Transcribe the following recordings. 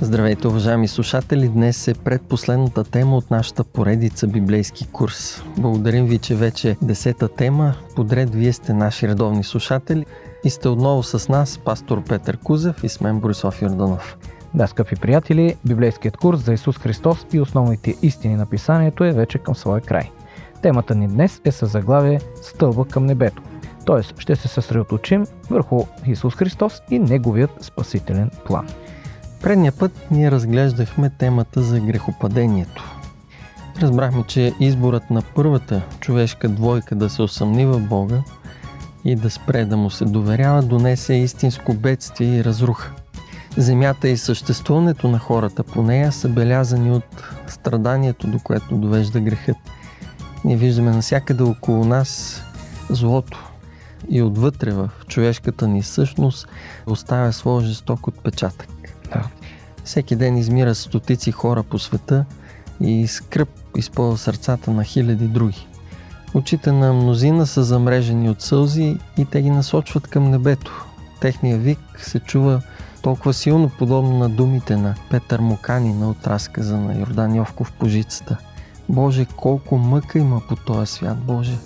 Здравейте, уважаеми слушатели! Днес е предпоследната тема от нашата поредица библейски курс. Благодарим ви, че вече десета тема. Подред вие сте наши редовни слушатели и сте отново с нас пастор Петър Кузев и с мен Борисов Йорданов. Да, скъпи приятели, библейският курс за Исус Христос и основните истини на писанието е вече към своя край. Темата ни днес е със заглавие Стълба към небето. Тоест ще се съсредоточим върху Исус Христос и Неговият спасителен план. Предния път ние разглеждахме темата за грехопадението. Разбрахме, че изборът на първата човешка двойка да се усъмни в Бога и да спре да му се доверява, донесе истинско бедствие и разруха. Земята и съществуването на хората по нея са белязани от страданието, до което довежда грехът. Ние виждаме навсякъде около нас злото и отвътре в човешката ни същност оставя своя жесток отпечатък. Всеки ден измира стотици хора по света и скръп изпълва сърцата на хиляди други. Очите на мнозина са замрежени от сълзи и те ги насочват към небето. Техният вик се чува толкова силно подобно на думите на Петър Муканина от разказа на Йордан Йовков по жицата. Боже, колко мъка има по този свят, Боже!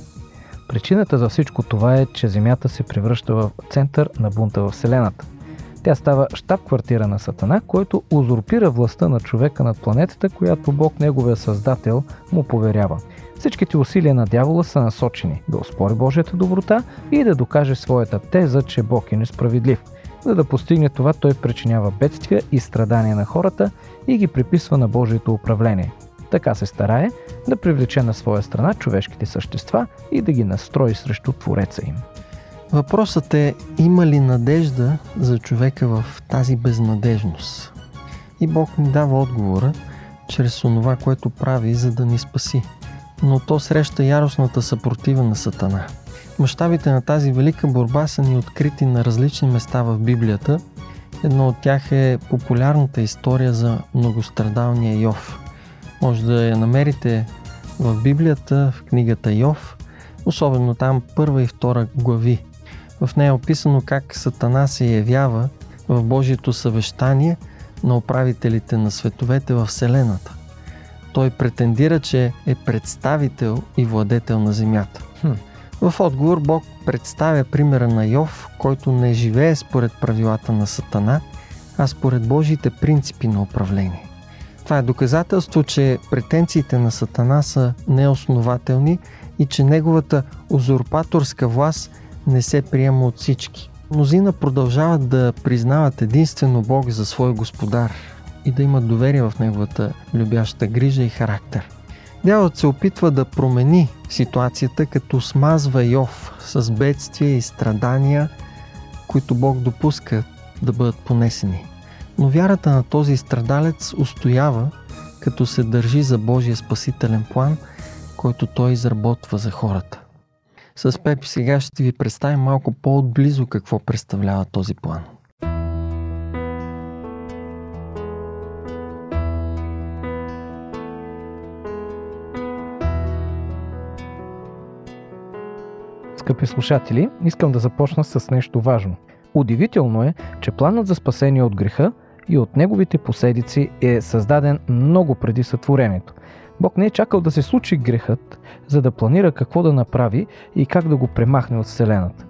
Причината за всичко това е, че Земята се превръща в център на бунта в Вселената. Тя става щаб-квартира на Сатана, който узурпира властта на човека над планетата, която Бог, неговия създател, му поверява. Всичките усилия на дявола са насочени да оспори Божията доброта и да докаже своята теза, че Бог е несправедлив. За да постигне това, той причинява бедствия и страдания на хората и ги приписва на Божието управление. Така се старае да привлече на своя страна човешките същества и да ги настрои срещу Твореца им. Въпросът е, има ли надежда за човека в тази безнадежност? И Бог ни дава отговора чрез онова, което прави, за да ни спаси. Но то среща яростната съпротива на Сатана. Мащабите на тази велика борба са ни открити на различни места в Библията. Едно от тях е популярната история за многострадалния Йов. Може да я намерите в Библията, в книгата Йов, особено там първа и втора глави. В нея е описано как Сатана се явява в Божието съвещание на управителите на световете в Вселената. Той претендира, че е представител и владетел на земята. Хм. В отговор Бог представя примера на Йов, който не живее според правилата на Сатана, а според Божиите принципи на управление. Това е доказателство, че претенциите на Сатана са неоснователни и че неговата узурпаторска власт не се приема от всички. Мнозина продължават да признават единствено Бог за свой господар и да имат доверие в неговата любяща грижа и характер. Дяволът се опитва да промени ситуацията, като смазва Йов с бедствия и страдания, които Бог допуска да бъдат понесени. Но вярата на този страдалец устоява, като се държи за Божия спасителен план, който той изработва за хората. С Пепи сега ще ви представим малко по-отблизо какво представлява този план. Скъпи слушатели, искам да започна с нещо важно. Удивително е, че планът за спасение от греха и от неговите последици е създаден много преди сътворението. Бог не е чакал да се случи грехът, за да планира какво да направи и как да го премахне от Вселената.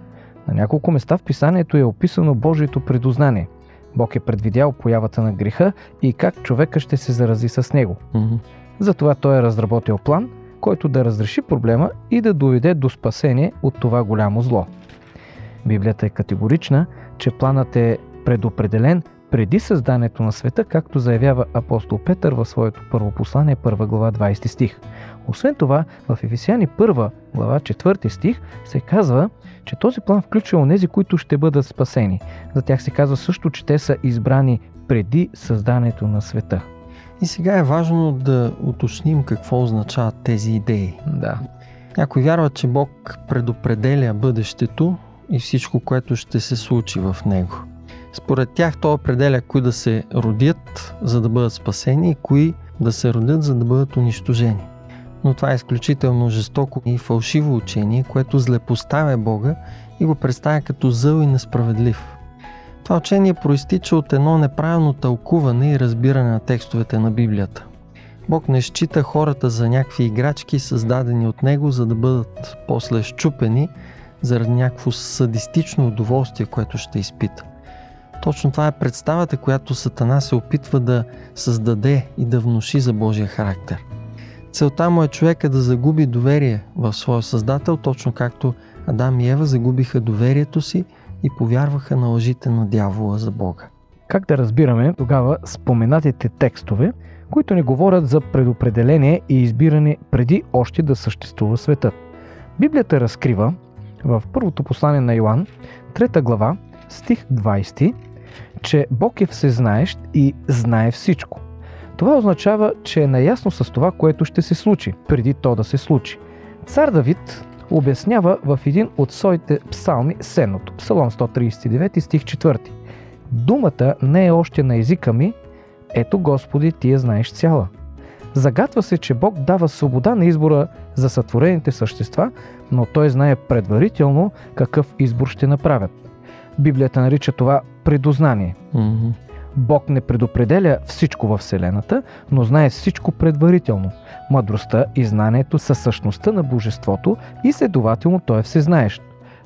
На няколко места в писанието е описано Божието предознание. Бог е предвидял появата на греха и как човека ще се зарази с него. Mm-hmm. Затова той е разработил план, който да разреши проблема и да доведе до спасение от това голямо зло. Библията е категорична, че планът е предопределен преди създанието на света, както заявява апостол Петър в своето първо послание, 1 глава 20 стих. Освен това, в Ефесяни 1 глава 4 стих се казва, че този план включва онези, които ще бъдат спасени. За тях се казва също, че те са избрани преди създанието на света. И сега е важно да уточним какво означават тези идеи. Да. Някой вярва, че Бог предопределя бъдещето и всичко, което ще се случи в него. Според тях той определя кои да се родят, за да бъдат спасени и кои да се родят, за да бъдат унищожени. Но това е изключително жестоко и фалшиво учение, което злепоставя Бога и го представя като зъл и несправедлив. Това учение проистича от едно неправилно тълкуване и разбиране на текстовете на Библията. Бог не счита хората за някакви играчки, създадени от Него, за да бъдат после щупени заради някакво садистично удоволствие, което ще изпита. Точно това е представата, която Сатана се опитва да създаде и да внуши за Божия характер. Целта му е човека да загуби доверие в своя Създател, точно както Адам и Ева загубиха доверието си и повярваха на лъжите на дявола за Бога. Как да разбираме тогава споменатите текстове, които ни говорят за предопределение и избиране преди още да съществува светът? Библията разкрива в първото послание на Йоанн, 3 глава, стих 20, че Бог е всезнаещ и знае всичко. Това означава, че е наясно с това, което ще се случи, преди то да се случи. Цар Давид обяснява в един от своите псалми следното. Псалом 139 стих 4. Думата не е още на езика ми, ето Господи, ти я знаеш цяла. Загатва се, че Бог дава свобода на избора за сътворените същества, но Той знае предварително какъв избор ще направят. Библията нарича това предознание. Mm-hmm. Бог не предопределя всичко във Вселената, но знае всичко предварително. Мъдростта и знанието са същността на Божеството и следователно Той е всезнаещ.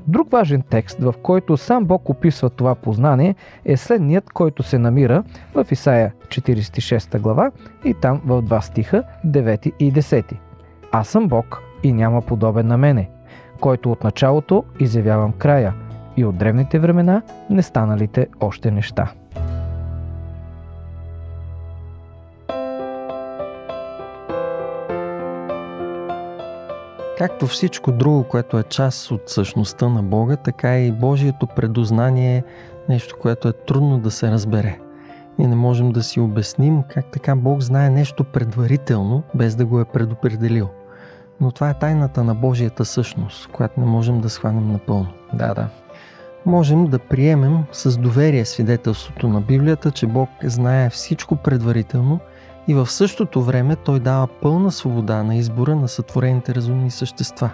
Друг важен текст, в който сам Бог описва това познание, е следният, който се намира в Исаия 46 глава и там в два стиха 9 и 10. Аз съм Бог и няма подобен на мене, който от началото изявявам края и от древните времена не станалите още неща. Както всичко друго, което е част от същността на Бога, така и Божието предознание е нещо, което е трудно да се разбере. Ние не можем да си обясним как така Бог знае нещо предварително, без да го е предопределил. Но това е тайната на Божията същност, която не можем да схванем напълно. Да, да. Можем да приемем с доверие свидетелството на Библията, че Бог знае всичко предварително – и в същото време той дава пълна свобода на избора на сътворените разумни същества.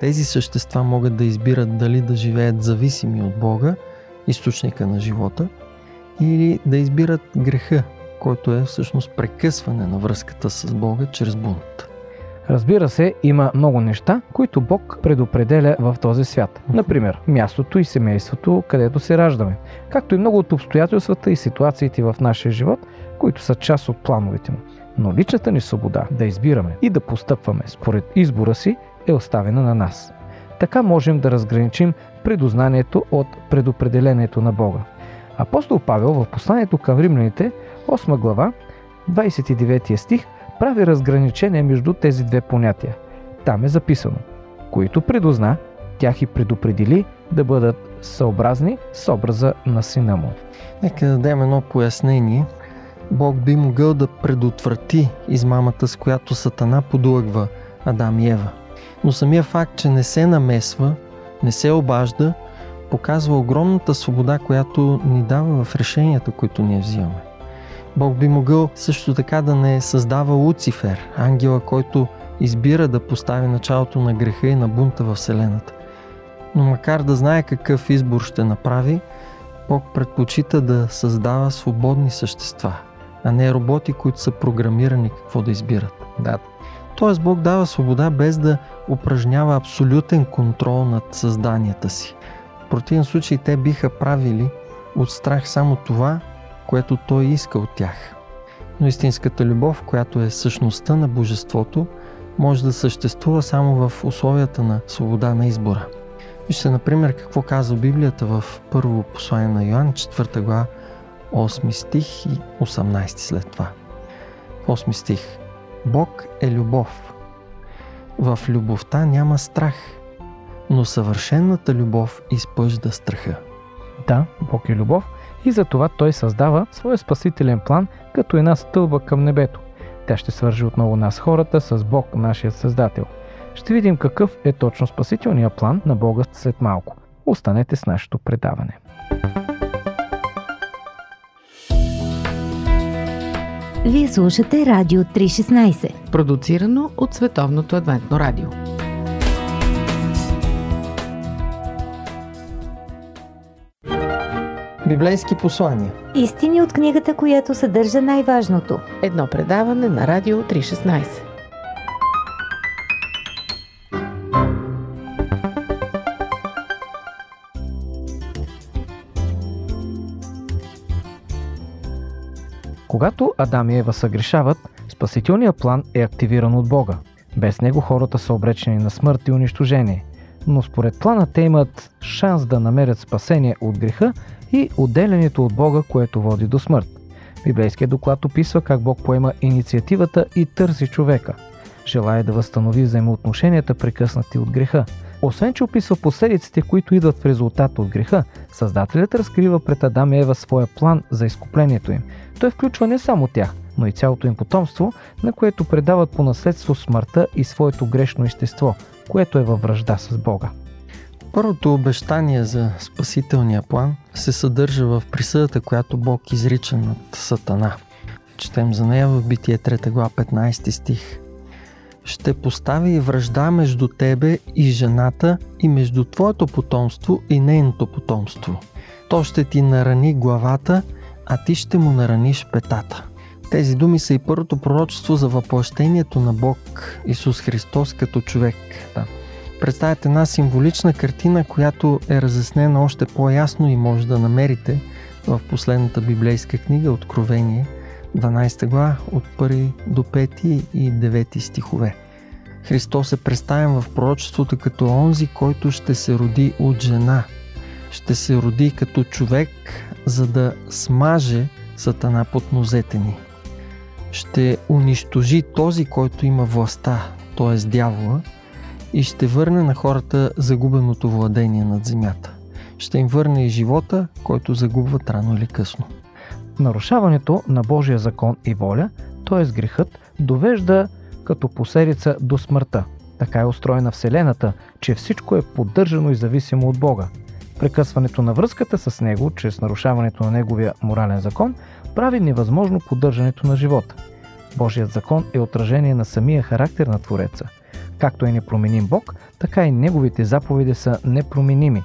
Тези същества могат да избират дали да живеят зависими от Бога, източника на живота, или да избират греха, който е всъщност прекъсване на връзката с Бога чрез бунт. Разбира се, има много неща, които Бог предопределя в този свят. Например, мястото и семейството, където се раждаме, както и много от обстоятелствата и ситуациите в нашия живот, които са част от плановете му. Но личната ни свобода да избираме и да постъпваме според избора си е оставена на нас. Така можем да разграничим предознанието от предопределението на Бога. Апостол Павел в посланието към римляните, 8 глава, 29 стих, прави разграничение между тези две понятия. Там е записано които предозна, тях и предопредели да бъдат съобразни с образа на сина му. Нека да дадем едно пояснение. Бог би могъл да предотврати измамата, с която Сатана подлъгва Адам и Ева. Но самия факт, че не се намесва, не се обажда, показва огромната свобода, която ни дава в решенията, които ние взимаме. Бог би могъл също така да не създава Луцифер, ангела, който избира да постави началото на греха и на бунта в Вселената. Но макар да знае какъв избор ще направи, Бог предпочита да създава свободни същества, а не роботи, които са програмирани какво да избират. Да. Тоест Бог дава свобода без да упражнява абсолютен контрол над създанията си. В противен случай те биха правили от страх само това, което Той иска от тях. Но истинската любов, която е същността на Божеството, може да съществува само в условията на свобода на избора. Вижте, например, какво казва Библията в първо послание на Йоанн, 4 глава, 8 стих и 18 след това. 8 стих. Бог е любов. В любовта няма страх, но съвършенната любов изпъжда страха. Да, Бог е любов и затова Той създава своя спасителен план като една стълба към небето. Тя ще свържи отново нас хората с Бог, нашият Създател. Ще видим какъв е точно спасителният план на Бога след малко. Останете с нашето предаване. Вие слушате Радио 316, продуцирано от Световното адвентно радио. Библейски послания. Истини от книгата, която съдържа най-важното. Едно предаване на Радио 316. Когато Адам и Ева съгрешават, спасителният план е активиран от Бога. Без него хората са обречени на смърт и унищожение. Но според плана те имат шанс да намерят спасение от греха и отделянето от Бога, което води до смърт. Библейският доклад описва как Бог поема инициативата и търси човека. Желая да възстанови взаимоотношенията, прекъснати от греха. Освен, че описва последиците, които идват в резултат от греха, Създателят разкрива пред Адам и Ева своя план за изкуплението им. Той включва не само тях, но и цялото им потомство, на което предават по наследство смъртта и своето грешно естество, което е във връжда с Бога. Първото обещание за спасителния план се съдържа в присъдата, която Бог изрича над Сатана. Четем за нея в Битие 3 глава 15 стих. Ще постави връжда между тебе и жената и между твоето потомство и нейното потомство. То ще ти нарани главата, а ти ще му нараниш петата. Тези думи са и първото пророчество за въплъщението на Бог Исус Христос като човек. Да. Представят една символична картина, която е разяснена още по-ясно и може да намерите в последната библейска книга Откровение, 12 глава, от 1 до 5 и 9 стихове. Христос е представен в пророчеството като онзи, който ще се роди от жена. Ще се роди като човек, за да смаже Сатана под нозете ни. Ще унищожи този, който има властта, т.е. дявола, и ще върне на хората загубеното владение над земята. Ще им върне и живота, който загубват рано или късно. Нарушаването на Божия закон и воля, т.е. грехът, довежда като последица до смъртта. Така е устроена Вселената, че всичко е поддържано и зависимо от Бога. Прекъсването на връзката с Него, чрез нарушаването на Неговия морален закон, прави невъзможно поддържането на живота. Божият закон е отражение на самия характер на Твореца. Както е непроменим Бог, така и Неговите заповеди са непроменими.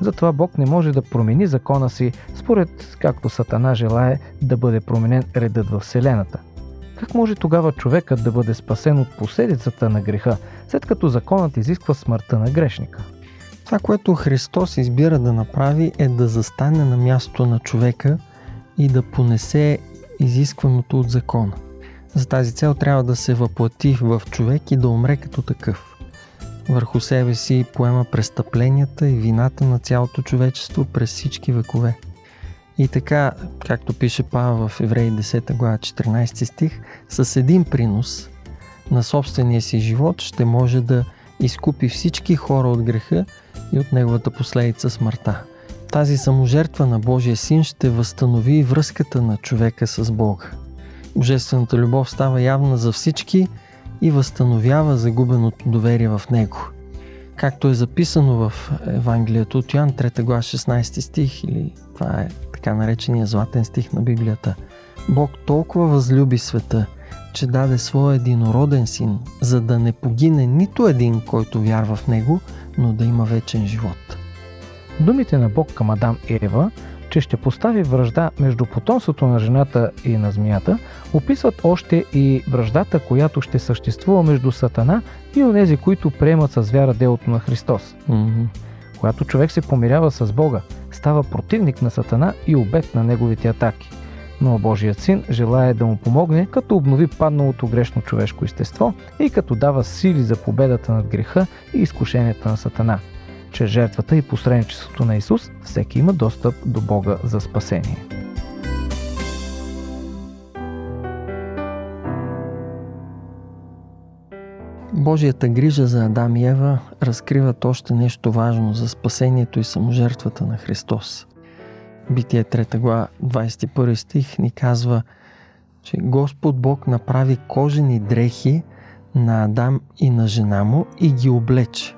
Затова Бог не може да промени закона си, според както Сатана желае да бъде променен редът в Вселената – как може тогава човекът да бъде спасен от последицата на греха, след като законът изисква смъртта на грешника? Това, което Христос избира да направи е да застане на място на човека и да понесе изискваното от закона. За тази цел трябва да се въплати в човек и да умре като такъв. Върху себе си поема престъпленията и вината на цялото човечество през всички векове. И така, както пише Павел в Евреи 10 глава 14 стих, с един принос на собствения си живот ще може да изкупи всички хора от греха и от неговата последица смъртта. Тази саможертва на Божия син ще възстанови връзката на човека с Бога. Божествената любов става явна за всички и възстановява загубеното доверие в Него. Както е записано в Евангелието от Йоан 3 глава 16 стих или това е така наречения златен стих на Библията. Бог толкова възлюби света, че даде своя единороден син, за да не погине нито един, който вярва в него, но да има вечен живот. Думите на Бог към Адам и Ева, че ще постави връжда между потомството на жената и на змията, описват още и връждата, която ще съществува между Сатана и онези, които приемат с вяра делото на Христос. Mm-hmm. Когато човек се помирява с Бога, става противник на Сатана и обект на неговите атаки. Но Божият син желая да му помогне, като обнови падналото грешно човешко естество и като дава сили за победата над греха и изкушенията на Сатана. Чрез жертвата и посредничеството на Исус, всеки има достъп до Бога за спасение. Божията грижа за Адам и Ева разкриват още нещо важно за спасението и саможертвата на Христос. Битие 3 глава 21 стих ни казва, че Господ Бог направи кожени дрехи на Адам и на жена му и ги облече.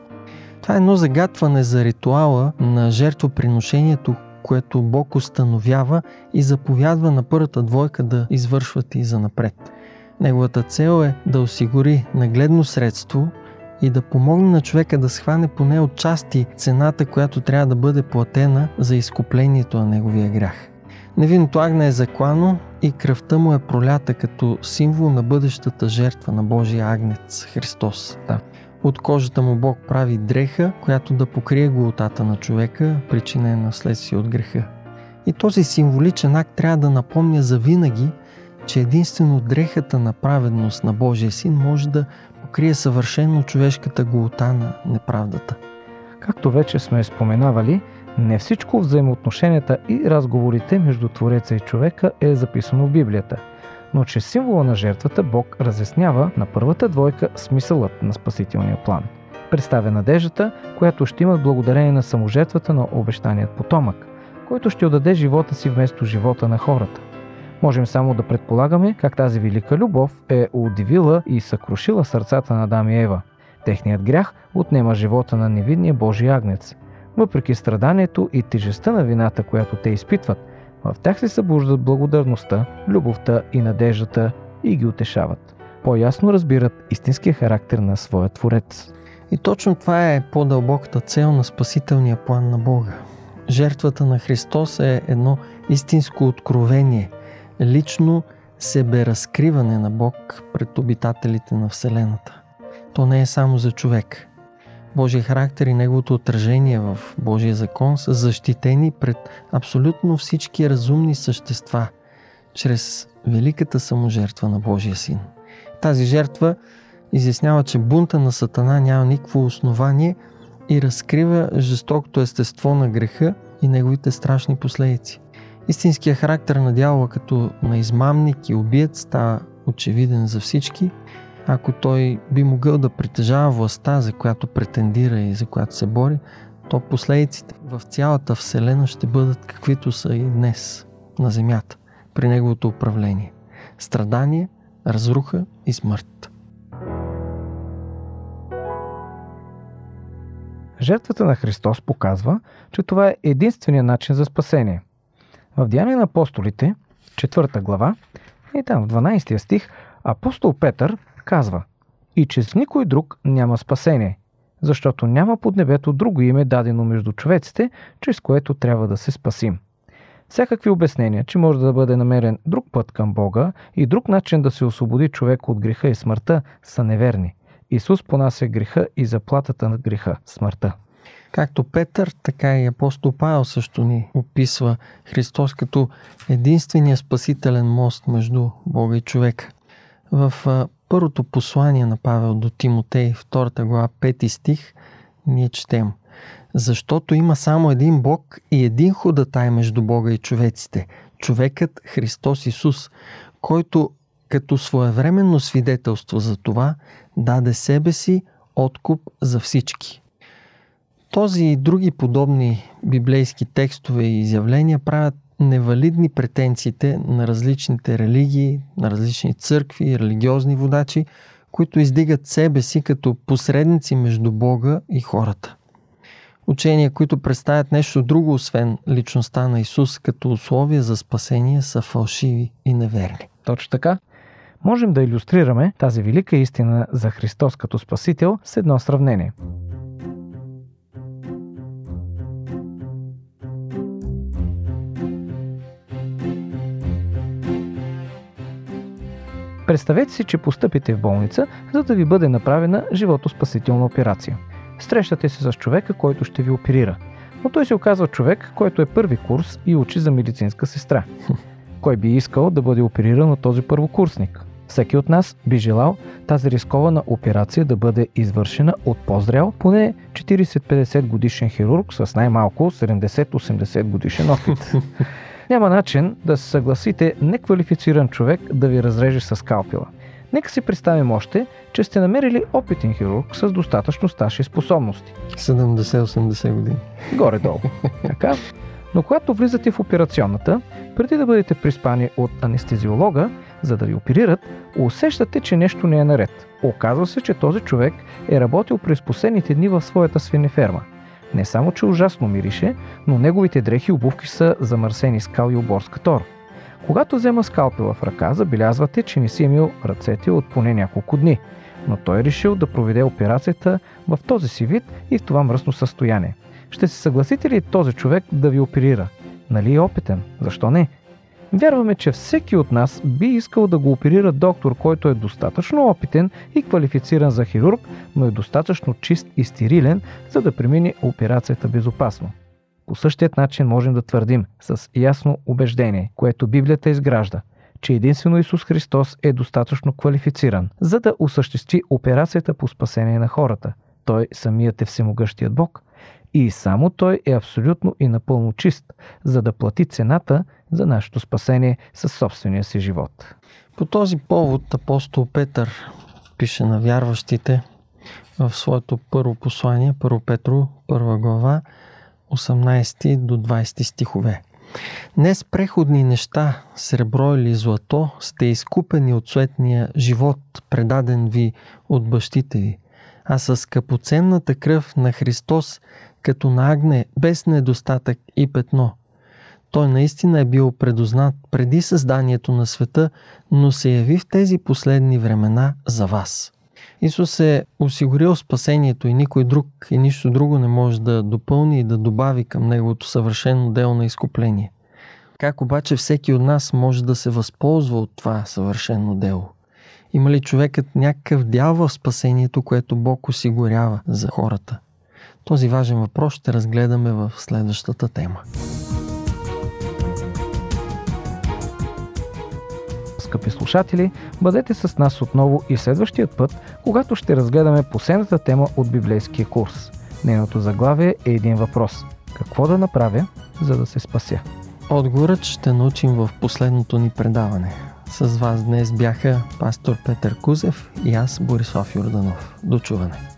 Това е едно загатване за ритуала на жертвоприношението, което Бог установява и заповядва на първата двойка да извършват и за напред. Неговата цел е да осигури нагледно средство и да помогне на човека да схване поне от части цената, която трябва да бъде платена за изкуплението на неговия грях. Невинното агне е заклано и кръвта му е пролята като символ на бъдещата жертва на Божия агнец Христос. Да. От кожата му Бог прави дреха, която да покрие голотата на човека, причинена следствие от греха. И този символичен акт трябва да напомня за винаги, че единствено дрехата на праведност на Божия син може да покрие съвършено човешката голота на неправдата. Както вече сме споменавали, не всичко взаимоотношенията и разговорите между Твореца и човека е записано в Библията, но че символа на жертвата Бог разяснява на първата двойка смисълът на спасителния план. Представя надеждата, която ще имат благодарение на саможертвата на обещаният потомък, който ще отдаде живота си вместо живота на хората. Можем само да предполагаме как тази велика любов е удивила и съкрушила сърцата на Адам и Ева. Техният грях отнема живота на невидния Божий агнец. Въпреки страданието и тежестта на вината, която те изпитват, в тях се събуждат благодарността, любовта и надеждата и ги утешават. По-ясно разбират истинския характер на своя Творец. И точно това е по-дълбоката цел на спасителния план на Бога. Жертвата на Христос е едно истинско откровение, лично себеразкриване на Бог пред обитателите на Вселената. То не е само за човек. Божия характер и неговото отражение в Божия закон са защитени пред абсолютно всички разумни същества чрез великата саможертва на Божия син. Тази жертва изяснява, че бунта на Сатана няма никакво основание и разкрива жестокото естество на греха и неговите страшни последици. Истинският характер на дявола като на измамник и убиец става очевиден за всички, ако той би могъл да притежава властта, за която претендира и за която се бори, то последиците в цялата Вселена ще бъдат каквито са и днес на Земята при неговото управление. Страдание, разруха и смърт. Жертвата на Христос показва, че това е единствения начин за спасение. В Деяния на апостолите, 4 глава, и там в 12 стих, апостол Петър казва И че с никой друг няма спасение, защото няма под небето друго име дадено между човеците, чрез което трябва да се спасим. Всякакви обяснения, че може да бъде намерен друг път към Бога и друг начин да се освободи човек от греха и смъртта, са неверни. Исус понася греха и заплатата на греха – смъртта. Както Петър, така и апостол Павел също ни описва Христос като единствения спасителен мост между Бога и човека. В първото послание на Павел до Тимотей, втората глава, пети стих, ние четем Защото има само един Бог и един ходатай между Бога и човеците, човекът Христос Исус, който като своевременно свидетелство за това даде себе си откуп за всички. Този и други подобни библейски текстове и изявления правят невалидни претенциите на различните религии, на различни църкви религиозни водачи, които издигат себе си като посредници между Бога и хората. Учения, които представят нещо друго, освен личността на Исус като условие за спасение, са фалшиви и неверни. Точно така. Можем да иллюстрираме тази велика истина за Христос като Спасител с едно сравнение – Представете си, че постъпите в болница, за да ви бъде направена животоспасителна операция. Срещате се с човека, който ще ви оперира. Но той се оказва човек, който е първи курс и учи за медицинска сестра. Кой би искал да бъде опериран от този първокурсник? Всеки от нас би желал тази рискована операция да бъде извършена от по-зрял, поне 40-50 годишен хирург с най-малко 70-80 годишен опит. Няма начин да се съгласите неквалифициран човек да ви разреже с калпила. Нека си представим още, че сте намерили опитен хирург с достатъчно стаж и способности. 70-80 години. Горе-долу. така? Но когато влизате в операционната, преди да бъдете приспани от анестезиолога, за да ви оперират, усещате, че нещо не е наред. Оказва се, че този човек е работил през последните дни в своята свинеферма – не само, че ужасно мирише, но неговите дрехи и обувки са замърсени с кал и оборска тор. Когато взема скалпела в ръка, забелязвате, че не си е мил ръцете от поне няколко дни. но той е решил да проведе операцията в този си вид и в това мръсно състояние. Ще се съгласите ли този човек да ви оперира? Нали е опитен? Защо не? Вярваме, че всеки от нас би искал да го оперира доктор, който е достатъчно опитен и квалифициран за хирург, но е достатъчно чист и стерилен, за да премине операцията безопасно. По същият начин можем да твърдим с ясно убеждение, което Библията изгражда, че единствено Исус Христос е достатъчно квалифициран, за да осъществи операцията по спасение на хората. Той самият е всемогъщият Бог и само Той е абсолютно и напълно чист, за да плати цената за нашето спасение със собствения си живот. По този повод апостол Петър пише на вярващите в своето първо послание, първо Петро, първа глава, 18 до 20 стихове. Не с преходни неща, сребро или злато, сте изкупени от суетния живот, предаден ви от бащите ви, а с скъпоценната кръв на Христос, като на агне, без недостатък и петно. Той наистина е бил предознат преди създанието на света, но се яви в тези последни времена за вас. Исус е осигурил спасението и никой друг и нищо друго не може да допълни и да добави към Неговото съвършено дело на изкупление. Как обаче всеки от нас може да се възползва от това съвършено дело? Има ли човекът някакъв дял в спасението, което Бог осигурява за хората? Този важен въпрос ще разгледаме в следващата тема. скъпи слушатели, бъдете с нас отново и следващият път, когато ще разгледаме последната тема от библейския курс. Нейното заглавие е един въпрос. Какво да направя, за да се спася? Отговорът ще научим в последното ни предаване. С вас днес бяха пастор Петър Кузев и аз Борислав Юрданов. До чуване!